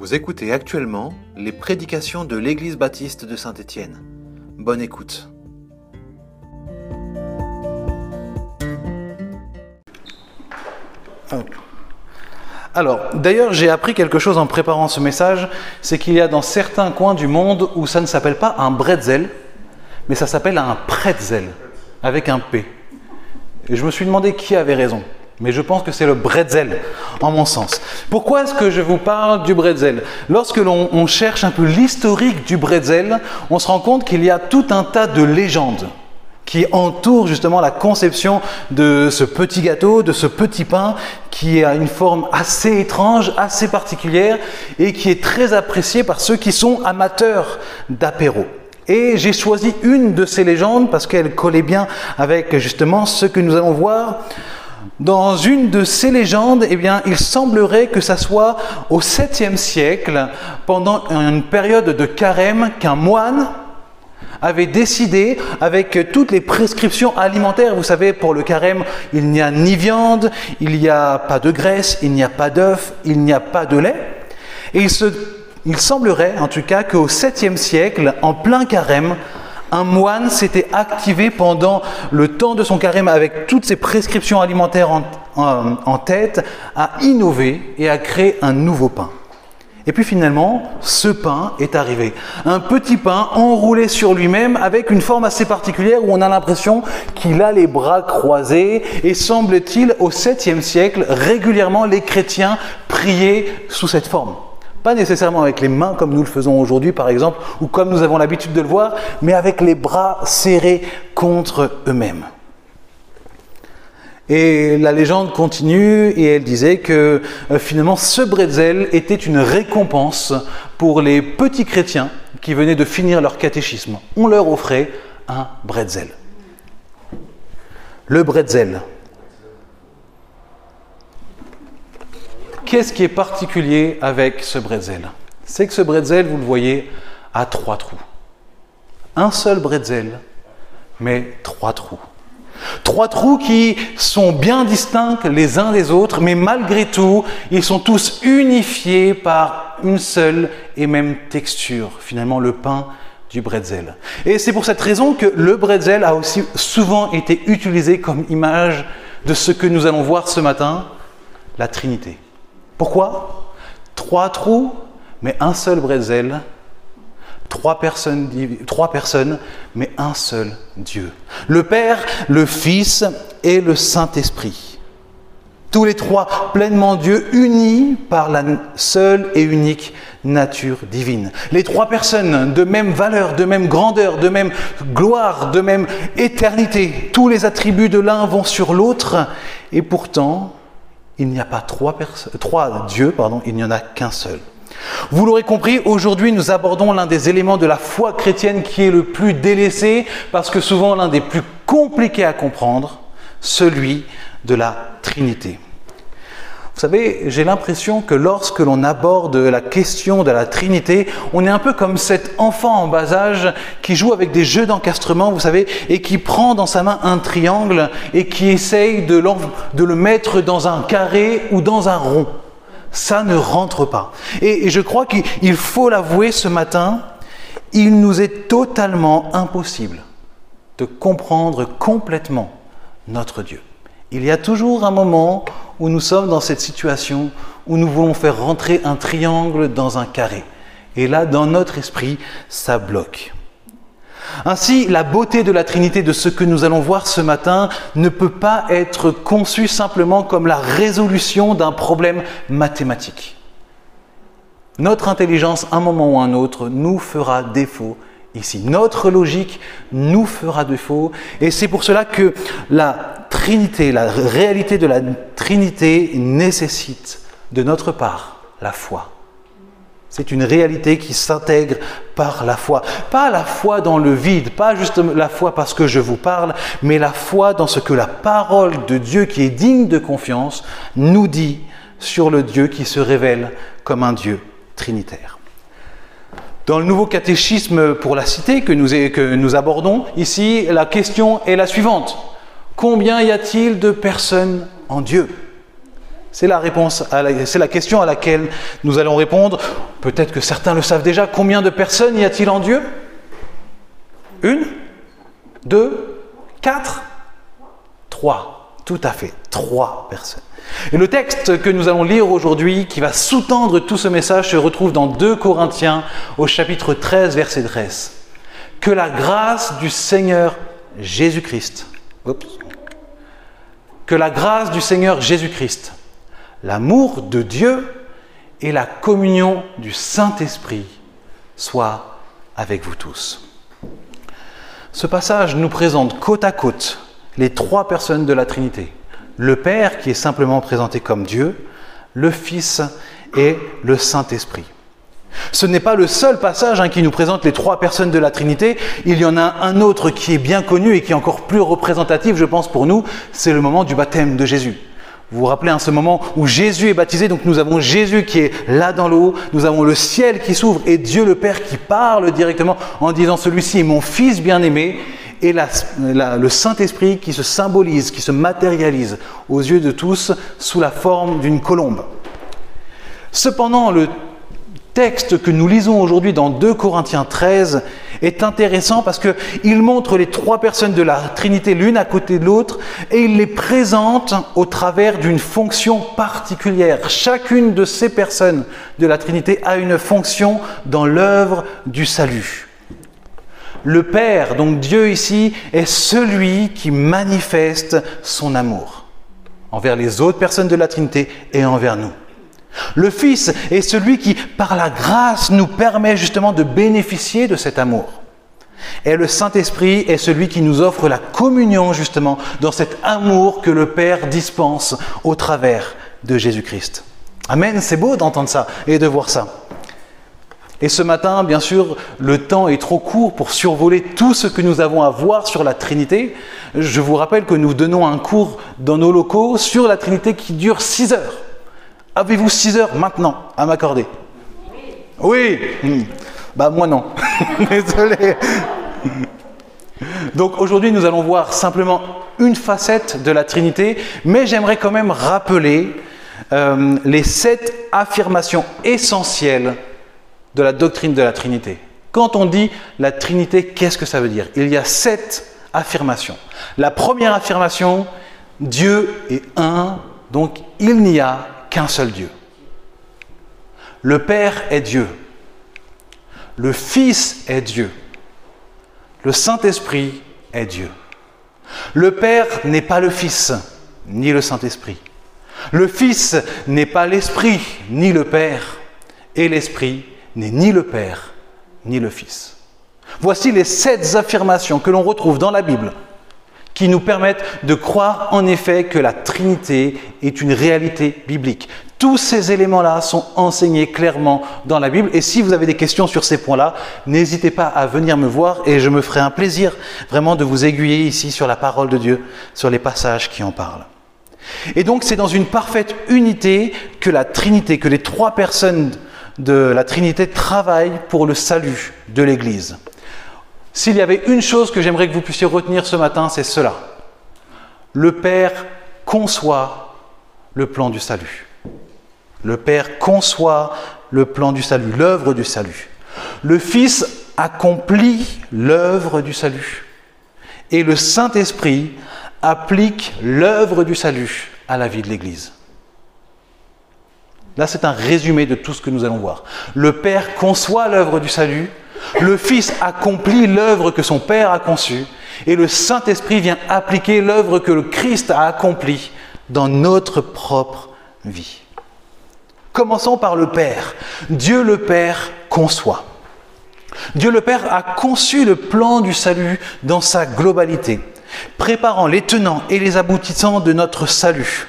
Vous écoutez actuellement les prédications de l'Église baptiste de Saint-Étienne. Bonne écoute. Alors, d'ailleurs, j'ai appris quelque chose en préparant ce message, c'est qu'il y a dans certains coins du monde où ça ne s'appelle pas un bretzel, mais ça s'appelle un pretzel, avec un P. Et je me suis demandé qui avait raison. Mais je pense que c'est le bretzel, en mon sens. Pourquoi est-ce que je vous parle du bretzel? Lorsque l'on cherche un peu l'historique du bretzel, on se rend compte qu'il y a tout un tas de légendes qui entourent justement la conception de ce petit gâteau, de ce petit pain, qui a une forme assez étrange, assez particulière, et qui est très apprécié par ceux qui sont amateurs d'apéro. Et j'ai choisi une de ces légendes parce qu'elle collait bien avec justement ce que nous allons voir. Dans une de ces légendes, eh bien, il semblerait que ça soit au 7e siècle, pendant une période de carême, qu'un moine avait décidé, avec toutes les prescriptions alimentaires, vous savez, pour le carême, il n'y a ni viande, il n'y a pas de graisse, il n'y a pas d'œuf, il n'y a pas de lait. Et il, il semblerait, en tout cas, qu'au 7e siècle, en plein carême, un moine s'était activé pendant le temps de son carême avec toutes ses prescriptions alimentaires en, tête à innover et à créer un nouveau pain. Et puis finalement, ce pain est arrivé. Un petit pain enroulé sur lui-même avec une forme assez particulière où on a l'impression qu'il a les bras croisés et semble-t-il au 7e siècle, régulièrement les chrétiens priaient sous cette forme. Pas nécessairement avec les mains comme nous le faisons aujourd'hui par exemple, ou comme nous avons l'habitude de le voir, mais avec les bras serrés contre eux-mêmes. Et la légende continue et elle disait que euh, finalement ce bretzel était une récompense pour les petits chrétiens qui venaient de finir leur catéchisme. On leur offrait un bretzel. Le bretzel. Qu'est-ce qui est particulier avec ce bretzel? C'est que ce bretzel, vous le voyez, a trois trous. Un seul bretzel, mais trois trous. Trois trous qui sont bien distincts les uns des autres, mais malgré tout, ils sont tous unifiés par une seule et même texture, finalement le pain du bretzel. Et c'est pour cette raison que le bretzel a aussi souvent été utilisé comme image de ce que nous allons voir ce matin, la Trinité. Pourquoi? Trois trous, mais un seul bretzel Trois personnes, trois personnes, mais un seul Dieu. Le Père, le Fils et le Saint-Esprit. Tous les trois pleinement Dieu, unis par la seule et unique nature divine. Les trois personnes de même valeur, de même grandeur, de même gloire, de même éternité. Tous les attributs de l'un vont sur l'autre. Et pourtant, il n'y a pas trois, dieux, pardon, il n'y en a qu'un seul. Vous l'aurez compris, aujourd'hui nous abordons l'un des éléments de la foi chrétienne qui est le plus délaissé, parce que souvent l'un des plus compliqués à comprendre, celui de la Trinité. Vous savez, j'ai l'impression que lorsque l'on aborde la question de la Trinité, on est un peu comme cet enfant en bas âge qui joue avec des jeux d'encastrement, vous savez, et qui prend dans sa main un triangle et qui essaye de, le mettre dans un carré ou dans un rond ça ne rentre pas. Et, je crois qu'il faut l'avouer ce matin, il nous est totalement impossible de comprendre complètement notre Dieu. Il y a toujours un moment où nous sommes dans cette situation où nous voulons faire rentrer un triangle dans un carré. Et là, dans notre esprit, ça bloque. Ainsi, la beauté de la Trinité de ce que nous allons voir ce matin ne peut pas être conçue simplement comme la résolution d'un problème mathématique. Notre intelligence, un moment ou un autre, nous fera défaut ici. Notre logique nous fera défaut. Et c'est pour cela que la La réalité de la Trinité nécessite de notre part la foi. C'est une réalité qui s'intègre par la foi. Pas la foi dans le vide, pas juste la foi parce que je vous parle, mais la foi dans ce que la parole de Dieu qui est digne de confiance nous dit sur le Dieu qui se révèle comme un Dieu trinitaire. Dans le nouveau catéchisme pour la cité que nous abordons ici, la question est la suivante. Combien y a-t-il de personnes en Dieu? C'est la réponse, c'est la question à laquelle nous allons répondre. Peut-être que certains le savent déjà. Combien de personnes y a-t-il en Dieu? Une? Deux? Quatre? Trois. Tout à fait. Trois personnes. Et le texte que nous allons lire aujourd'hui, qui va sous-tendre tout ce message, se retrouve dans 2 Corinthiens au chapitre 13, verset 13. Que la grâce du Seigneur Jésus-Christ, que la grâce du Seigneur Jésus-Christ, l'amour de Dieu et la communion du Saint-Esprit soient avec vous tous. Ce passage nous présente côte à côte les trois personnes de la Trinité. Le Père qui est simplement présenté comme Dieu, le Fils et le Saint-Esprit. Ce n'est pas le seul passage hein, qui nous présente les trois personnes de la Trinité. Il y en a un autre qui est bien connu et qui est encore plus représentatif, je pense, pour nous. C'est le moment du baptême de Jésus. Vous vous rappelez, hein, ce moment où Jésus est baptisé, donc nous avons Jésus qui est là dans l'eau, nous avons le ciel qui s'ouvre et Dieu le Père qui parle directement en disant celui-ci est mon fils bien-aimé et le Saint-Esprit qui se symbolise, qui se matérialise aux yeux de tous sous la forme d'une colombe. Cependant, le texte que nous lisons aujourd'hui dans 2 Corinthiens 13 est intéressant parce qu'il montre les trois personnes de la Trinité l'une à côté de l'autre et il les présente au travers d'une fonction particulière. Chacune de ces personnes de la Trinité a une fonction dans l'œuvre du salut. Le Père, donc Dieu ici, est celui qui manifeste son amour envers les autres personnes de la Trinité et envers nous. Le Fils est celui qui, par la grâce, nous permet justement de bénéficier de cet amour. Et le Saint-Esprit est celui qui nous offre la communion justement dans cet amour que le Père dispense au travers de Jésus-Christ. Amen, c'est beau d'entendre ça et de voir ça. Et ce matin, bien sûr, le temps est trop court pour survoler tout ce que nous avons à voir sur la Trinité. Je vous rappelle que nous donnons un cours dans nos locaux sur la Trinité qui dure six heures. Avez-vous six heures maintenant à m'accorder? Oui. Hmm. Bah moi non. Désolé. Donc aujourd'hui, nous allons voir simplement une facette de la Trinité, mais j'aimerais quand même rappeler euh, les sept affirmations essentielles de la doctrine de la Trinité. Quand on dit la Trinité, qu'est-ce que ça veut dire? Il y a sept affirmations. La première affirmation, Dieu est un, donc il n'y a seul Dieu. Le Père est Dieu. Le Fils est Dieu. Le Saint-Esprit est Dieu. Le Père n'est pas le Fils, ni le Saint-Esprit. Le Fils n'est pas l'Esprit, ni le Père. Et l'Esprit n'est ni le Père, ni le Fils. Voici les sept affirmations que l'on retrouve dans la Bible qui nous permettent de croire en effet que la Trinité est une réalité biblique. Tous ces éléments-là sont enseignés clairement dans la Bible et si vous avez des questions sur ces points-là, n'hésitez pas à venir me voir et je me ferai un plaisir vraiment de vous aiguiller ici sur la parole de Dieu, sur les passages qui en parlent. Et donc c'est dans une parfaite unité que la Trinité, que les trois personnes de la Trinité travaillent pour le salut de l'Église. S'il y avait une chose que j'aimerais que vous puissiez retenir ce matin, c'est cela. Le Père conçoit le plan du salut. Le Père conçoit le plan du salut, l'œuvre du salut. Le Fils accomplit l'œuvre du salut. Et le Saint-Esprit applique l'œuvre du salut à la vie de l'Église. Là, c'est un résumé de tout ce que nous allons voir. Le Père conçoit l'œuvre du salut, le Fils accomplit l'œuvre que son Père a conçue et le Saint-Esprit vient appliquer l'œuvre que le Christ a accomplie dans notre propre vie. Commençons par le Père. Dieu le Père conçoit. Dieu le Père a conçu le plan du salut dans sa globalité, préparant les tenants et les aboutissants de notre salut.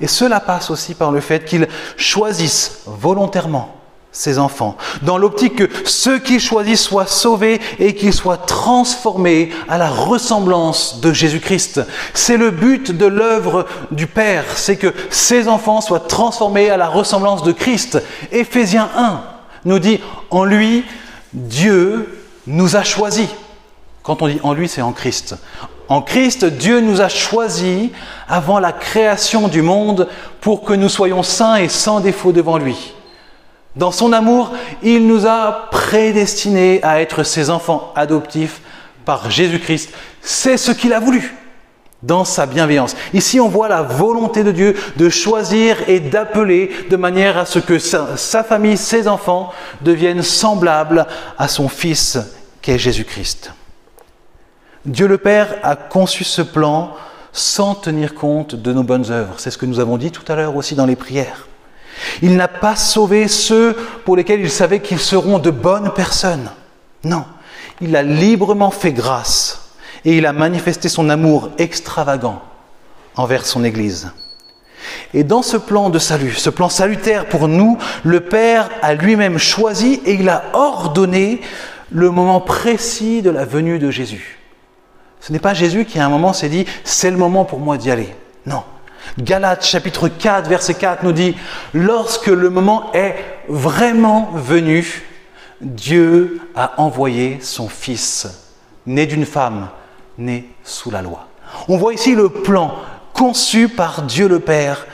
Et cela passe aussi par le fait qu'il choisisse volontairement ses enfants, dans l'optique que ceux qu'il choisit soient sauvés et qu'ils soient transformés à la ressemblance de Jésus-Christ. C'est le but de l'œuvre du Père, c'est que ses enfants soient transformés à la ressemblance de Christ. Éphésiens 1 nous dit, en lui, Dieu nous a choisis. Quand on dit en lui, c'est en Christ. En Christ, Dieu nous a choisis avant la création du monde pour que nous soyons saints et sans défaut devant lui. Dans son amour, il nous a prédestinés à être ses enfants adoptifs par Jésus-Christ. C'est ce qu'il a voulu dans sa bienveillance. Ici, on voit la volonté de Dieu de choisir et d'appeler de manière à ce que sa, famille, ses enfants, deviennent semblables à son Fils qu'est Jésus-Christ. Dieu le Père a conçu ce plan sans tenir compte de nos bonnes œuvres. C'est ce que nous avons dit tout à l'heure aussi dans les prières. Il n'a pas sauvé ceux pour lesquels il savait qu'ils seront de bonnes personnes. Non, il a librement fait grâce et il a manifesté son amour extravagant envers son Église. Et dans ce plan de salut, ce plan salutaire pour nous, le Père a lui-même choisi et il a ordonné le moment précis de la venue de Jésus. Ce n'est pas Jésus qui à un moment s'est dit c'est le moment pour moi d'y aller. Non. Galates chapitre 4 verset 4 nous dit lorsque le moment est vraiment venu, Dieu a envoyé son Fils, né d'une femme, né sous la loi. On voit ici le plan conçu par Dieu le Père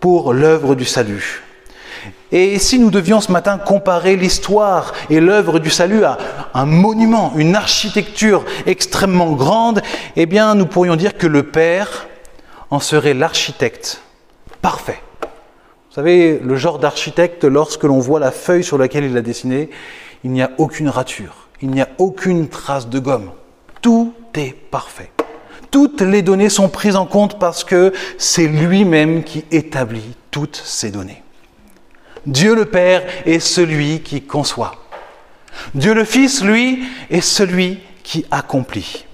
pour l'œuvre du salut. Et si nous devions ce matin comparer l'histoire et l'œuvre du salut à un monument, une architecture extrêmement grande, eh bien nous pourrions dire que le Père en serait l'architecte parfait. Vous savez, le genre d'architecte, lorsque l'on voit la feuille sur laquelle il a dessiné, il n'y a aucune rature, il n'y a aucune trace de gomme. Tout est parfait. Toutes les données sont prises en compte parce que c'est lui-même qui établit toutes ces données. Dieu le Père est celui qui conçoit. Dieu le Fils, lui, est celui qui accomplit.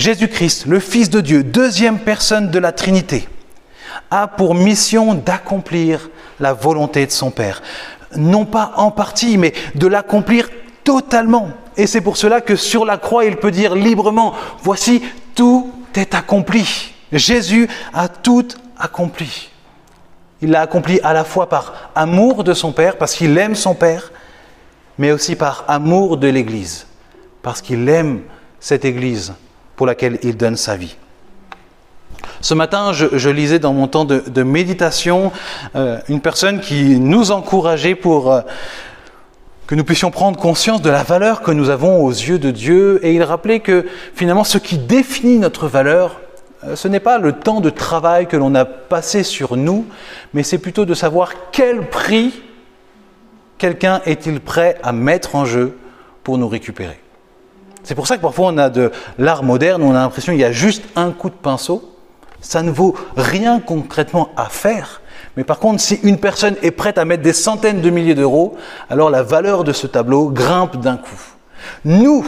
Jésus-Christ, le Fils de Dieu, deuxième personne de la Trinité, a pour mission d'accomplir la volonté de son Père. Non pas en partie, mais de l'accomplir totalement. Et c'est pour cela que sur la croix, il peut dire librement, voici, tout est accompli. Jésus a tout accompli. Il l'a accompli à la fois par amour de son Père, parce qu'il aime son Père, mais aussi par amour de l'Église, parce qu'il aime cette Église pour laquelle il donne sa vie. Ce matin, je, lisais dans mon temps de, méditation euh, une personne qui nous encourageait pour euh, que nous puissions prendre conscience de la valeur que nous avons aux yeux de Dieu, et il rappelait que finalement ce qui définit notre valeur, euh, ce n'est pas le temps de travail que l'on a passé sur nous, mais c'est plutôt de savoir quel prix quelqu'un est-il prêt à mettre en jeu pour nous récupérer. C'est pour ça que parfois on a de l'art moderne, on a l'impression qu'il y a juste un coup de pinceau, ça ne vaut rien concrètement à faire. Mais par contre, si une personne est prête à mettre des centaines de milliers d'euros, alors la valeur de ce tableau grimpe d'un coup. Nous,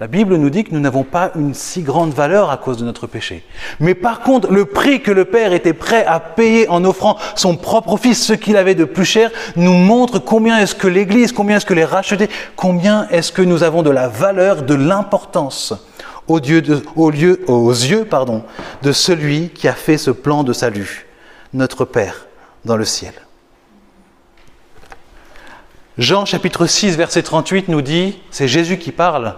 la Bible nous dit que nous n'avons pas une si grande valeur à cause de notre péché. Mais par contre, le prix que le Père était prêt à payer en offrant son propre Fils, ce qu'il avait de plus cher, nous montre combien est-ce que l'Église, combien est-ce que les rachetés, combien est-ce que nous avons de la valeur, de l'importance aux, yeux de celui qui a fait ce plan de salut, notre Père dans le ciel. Jean chapitre 6 verset 38 nous dit, c'est Jésus qui parle,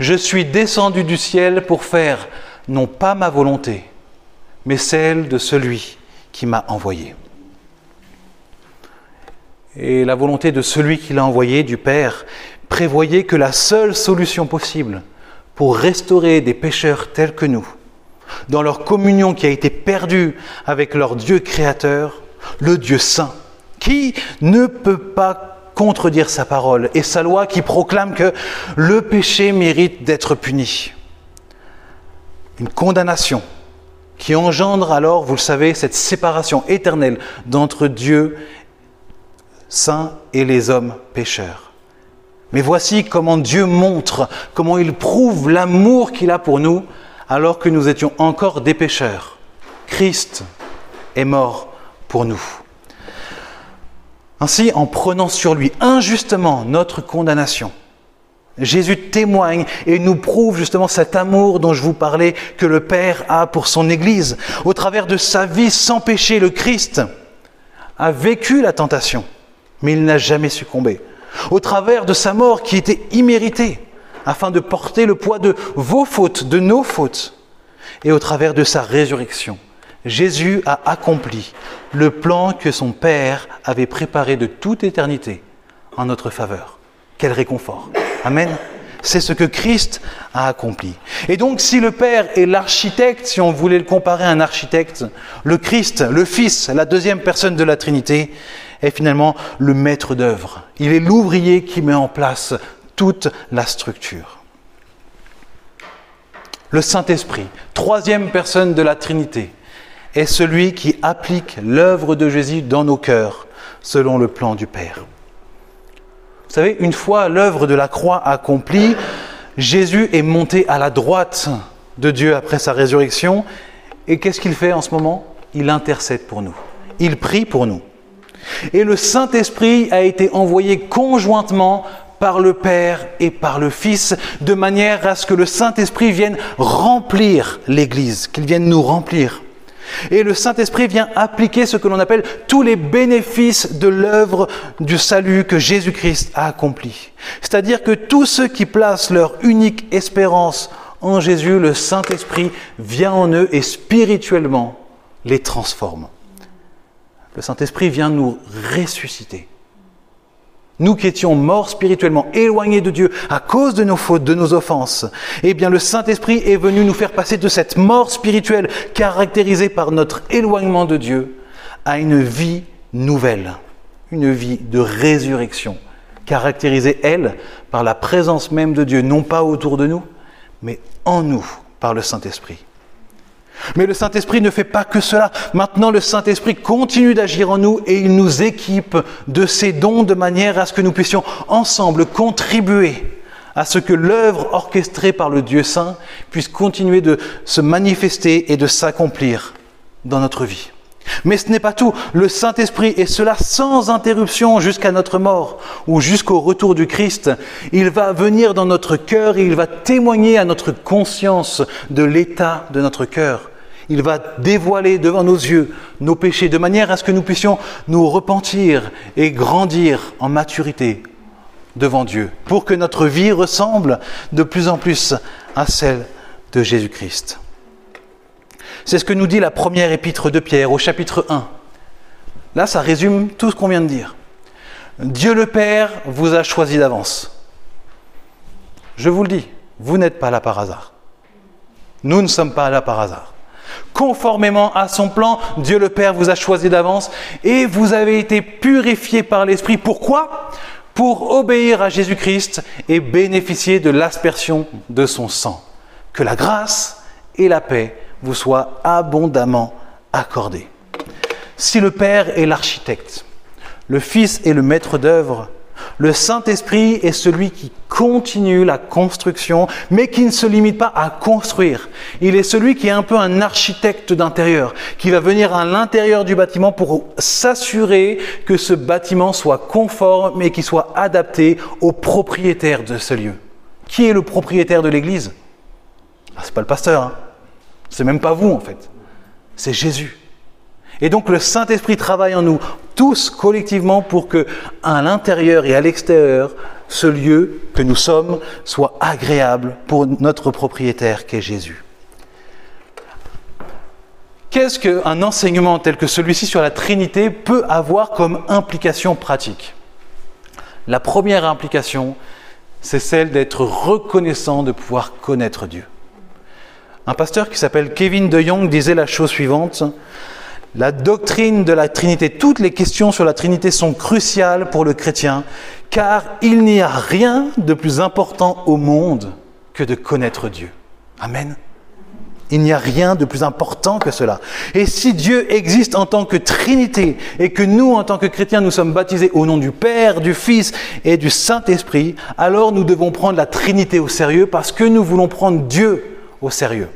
je suis descendu du ciel pour faire non pas ma volonté, mais celle de celui qui m'a envoyé. Et la volonté de celui qui l'a envoyé, du Père, prévoyait que la seule solution possible pour restaurer des pécheurs tels que nous, dans leur communion qui a été perdue avec leur Dieu créateur, le Dieu saint, qui ne peut pas contredire sa parole et sa loi qui proclame que le péché mérite d'être puni. Une condamnation qui engendre alors, vous le savez, cette séparation éternelle d'entre Dieu saint et les hommes pécheurs. Mais voici comment Dieu montre, comment il prouve l'amour qu'il a pour nous alors que nous étions encore des pécheurs. Christ est mort pour nous. Ainsi, en prenant sur lui injustement notre condamnation, Jésus témoigne et nous prouve justement cet amour dont je vous parlais que le Père a pour son Église. Au travers de sa vie sans péché, le Christ a vécu la tentation, mais il n'a jamais succombé. Au travers de sa mort qui était imméritée, afin de porter le poids de vos fautes, de nos fautes. Et au travers de sa résurrection, Jésus a accompli le plan que son Père avait préparé de toute éternité en notre faveur. Quel réconfort. Amen. C'est ce que Christ a accompli. Et donc si le Père est l'architecte, si on voulait le comparer à un architecte, le Christ, le Fils, la deuxième personne de la Trinité, est finalement le maître d'œuvre. Il est l'ouvrier qui met en place toute la structure. Le Saint-Esprit, troisième personne de la Trinité, est celui qui applique l'œuvre de Jésus dans nos cœurs, selon le plan du Père. Vous savez, une fois l'œuvre de la croix accomplie, Jésus est monté à la droite de Dieu après sa résurrection. Et qu'est-ce qu'il fait en ce moment? Il intercède pour nous. Il prie pour nous. Et le Saint-Esprit a été envoyé conjointement par le Père et par le Fils, de manière à ce que le Saint-Esprit vienne remplir l'Église, qu'il vienne nous remplir. Et le Saint-Esprit vient appliquer ce que l'on appelle tous les bénéfices de l'œuvre du salut que Jésus-Christ a accompli. C'est-à-dire que tous ceux qui placent leur unique espérance en Jésus, le Saint-Esprit vient en eux et spirituellement les transforme. Le Saint-Esprit vient nous ressusciter. Nous qui étions morts spirituellement, éloignés de Dieu à cause de nos fautes, de nos offenses, eh bien le Saint-Esprit est venu nous faire passer de cette mort spirituelle caractérisée par notre éloignement de Dieu à une vie nouvelle, une vie de résurrection, caractérisée, elle, par la présence même de Dieu, non pas autour de nous, mais en nous, par le Saint-Esprit. Mais le Saint-Esprit ne fait pas que cela. Maintenant, le Saint-Esprit continue d'agir en nous et il nous équipe de ses dons de manière à ce que nous puissions ensemble contribuer à ce que l'œuvre orchestrée par le Dieu Saint puisse continuer de se manifester et de s'accomplir dans notre vie. Mais ce n'est pas tout. Le Saint-Esprit, et cela sans interruption jusqu'à notre mort ou jusqu'au retour du Christ, il va venir dans notre cœur et il va témoigner à notre conscience de l'état de notre cœur. Il va dévoiler devant nos yeux nos péchés de manière à ce que nous puissions nous repentir et grandir en maturité devant Dieu pour que notre vie ressemble de plus en plus à celle de Jésus-Christ. C'est ce que nous dit la première épître de Pierre au chapitre 1. Là, ça résume tout ce qu'on vient de dire. Dieu le Père vous a choisi d'avance. Je vous le dis, vous n'êtes pas là par hasard. Nous ne sommes pas là par hasard. Conformément à son plan, Dieu le Père vous a choisi d'avance et vous avez été purifiés par l'Esprit. Pourquoi? Pour obéir à Jésus-Christ et bénéficier de l'aspersion de son sang. Que la grâce et la paix vous soient abondamment accordées. Si le Père est l'architecte, le Fils est le maître d'œuvre, le Saint-Esprit est celui qui continue la construction, mais qui ne se limite pas à construire. Il est celui qui est un peu un architecte d'intérieur, qui va venir à l'intérieur du bâtiment pour s'assurer que ce bâtiment soit conforme et qu'il soit adapté au propriétaire de ce lieu. Qui est le propriétaire de l'Église? Ah, Ce n'est pas le pasteur. Hein c'est même pas vous en fait. C'est Jésus. Et donc le Saint-Esprit travaille en nous tous collectivement pour que à l'intérieur et à l'extérieur, ce lieu que nous sommes soit agréable pour notre propriétaire qui est Jésus. Qu'est-ce qu'un enseignement tel que celui-ci sur la Trinité peut avoir comme implication pratique? La première implication, c'est celle d'être reconnaissant de pouvoir connaître Dieu. Un pasteur qui s'appelle Kevin de Jong disait la chose suivante. La doctrine de la Trinité, toutes les questions sur la Trinité sont cruciales pour le chrétien, car il n'y a rien de plus important au monde que de connaître Dieu. Amen. Il n'y a rien de plus important que cela. Et si Dieu existe en tant que Trinité et que nous, en tant que chrétiens, nous sommes baptisés au nom du Père, du Fils et du Saint-Esprit, alors nous devons prendre la Trinité au sérieux parce que nous voulons prendre Dieu au sérieux.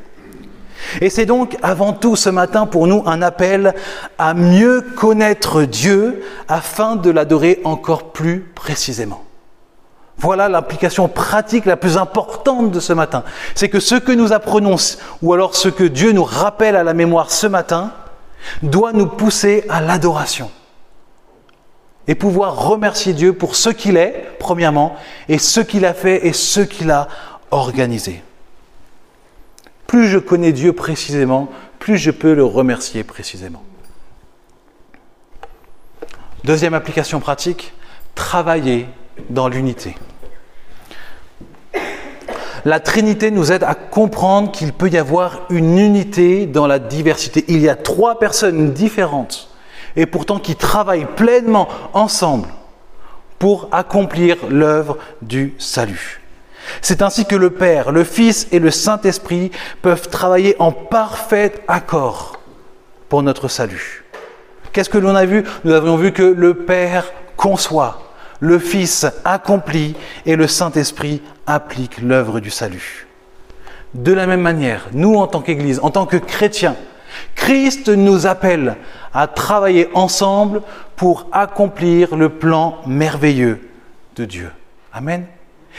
Et c'est donc avant tout ce matin pour nous un appel à mieux connaître Dieu afin de l'adorer encore plus précisément. Voilà l'application pratique la plus importante de ce matin. C'est que ce que nous apprenons, ou alors ce que Dieu nous rappelle à la mémoire ce matin, doit nous pousser à l'adoration. et pouvoir remercier Dieu pour ce qu'il est, premièrement, et ce qu'il a fait et ce qu'il a organisé. Plus je connais Dieu précisément, plus je peux le remercier précisément. Deuxième application pratique, travailler dans l'unité. La Trinité nous aide à comprendre qu'il peut y avoir une unité dans la diversité. Il y a trois personnes différentes et pourtant qui travaillent pleinement ensemble pour accomplir l'œuvre du salut. C'est ainsi que le Père, le Fils et le Saint-Esprit peuvent travailler en parfait accord pour notre salut. Qu'est-ce que l'on a vu? Nous avons vu que le Père conçoit, le Fils accomplit et le Saint-Esprit applique l'œuvre du salut. De la même manière, nous en tant qu'Église, en tant que chrétiens, Christ nous appelle à travailler ensemble pour accomplir le plan merveilleux de Dieu. Amen.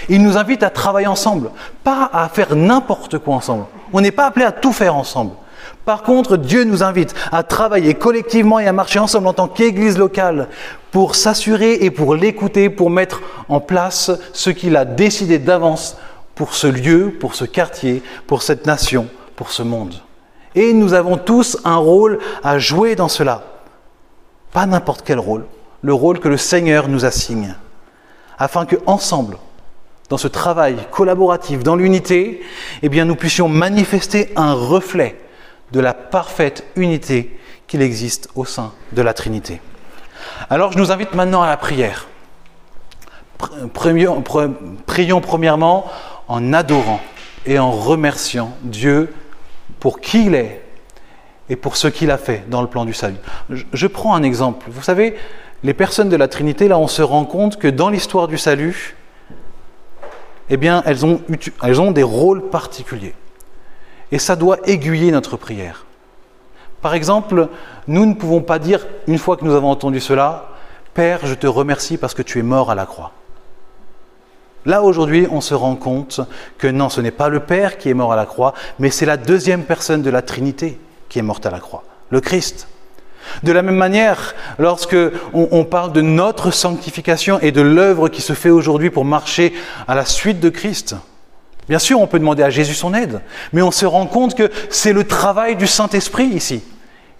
Il nous invite à travailler ensemble, pas à faire n'importe quoi ensemble. On n'est pas appelé à tout faire ensemble. Par contre, Dieu nous invite à travailler collectivement et à marcher ensemble en tant qu'Église locale pour s'assurer et pour l'écouter, pour mettre en place ce qu'il a décidé d'avance pour ce lieu, pour ce quartier, pour cette nation, pour ce monde. Et nous avons tous un rôle à jouer dans cela. Pas n'importe quel rôle, le rôle que le Seigneur nous assigne, afin que ensemble, dans ce travail collaboratif, dans l'unité, eh bien, nous puissions manifester un reflet de la parfaite unité qu'il existe au sein de la Trinité. Alors, je nous invite maintenant à la prière. Prions, prions premièrement en adorant et en remerciant Dieu pour qui il est et pour ce qu'il a fait dans le plan du salut. Je prends un exemple. Vous savez, les personnes de la Trinité, là, on se rend compte que dans l'histoire du salut, eh bien, elles ont, elles ont des rôles particuliers. Et ça doit aiguiller notre prière. Par exemple, nous ne pouvons pas dire, une fois que nous avons entendu cela, Père, je te remercie parce que tu es mort à la croix. Là, aujourd'hui, on se rend compte que non, ce n'est pas le Père qui est mort à la croix, mais c'est la deuxième personne de la Trinité qui est morte à la croix, le Christ. De la même manière, lorsque on, parle de notre sanctification et de l'œuvre qui se fait aujourd'hui pour marcher à la suite de Christ, bien sûr, on peut demander à Jésus son aide, mais on se rend compte que c'est le travail du Saint-Esprit ici.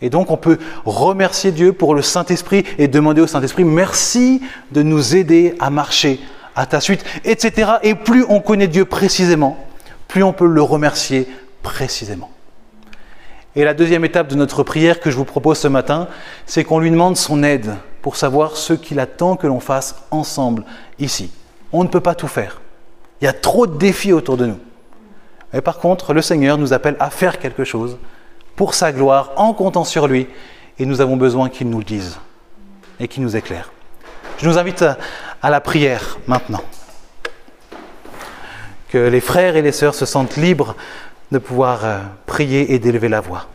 Et donc, on peut remercier Dieu pour le Saint-Esprit et demander au Saint-Esprit, merci de nous aider à marcher à ta suite, etc. Et plus on connaît Dieu précisément, plus on peut le remercier précisément. Et la deuxième étape de notre prière que je vous propose ce matin, c'est qu'on lui demande son aide pour savoir ce qu'il attend que l'on fasse ensemble ici. On ne peut pas tout faire. Il y a trop de défis autour de nous. Mais par contre, le Seigneur nous appelle à faire quelque chose pour sa gloire, en comptant sur lui, et nous avons besoin qu'il nous le dise et qu'il nous éclaire. Je nous invite à la prière maintenant. Que les frères et les sœurs se sentent libres de pouvoir euh, prier et d'élever la voix.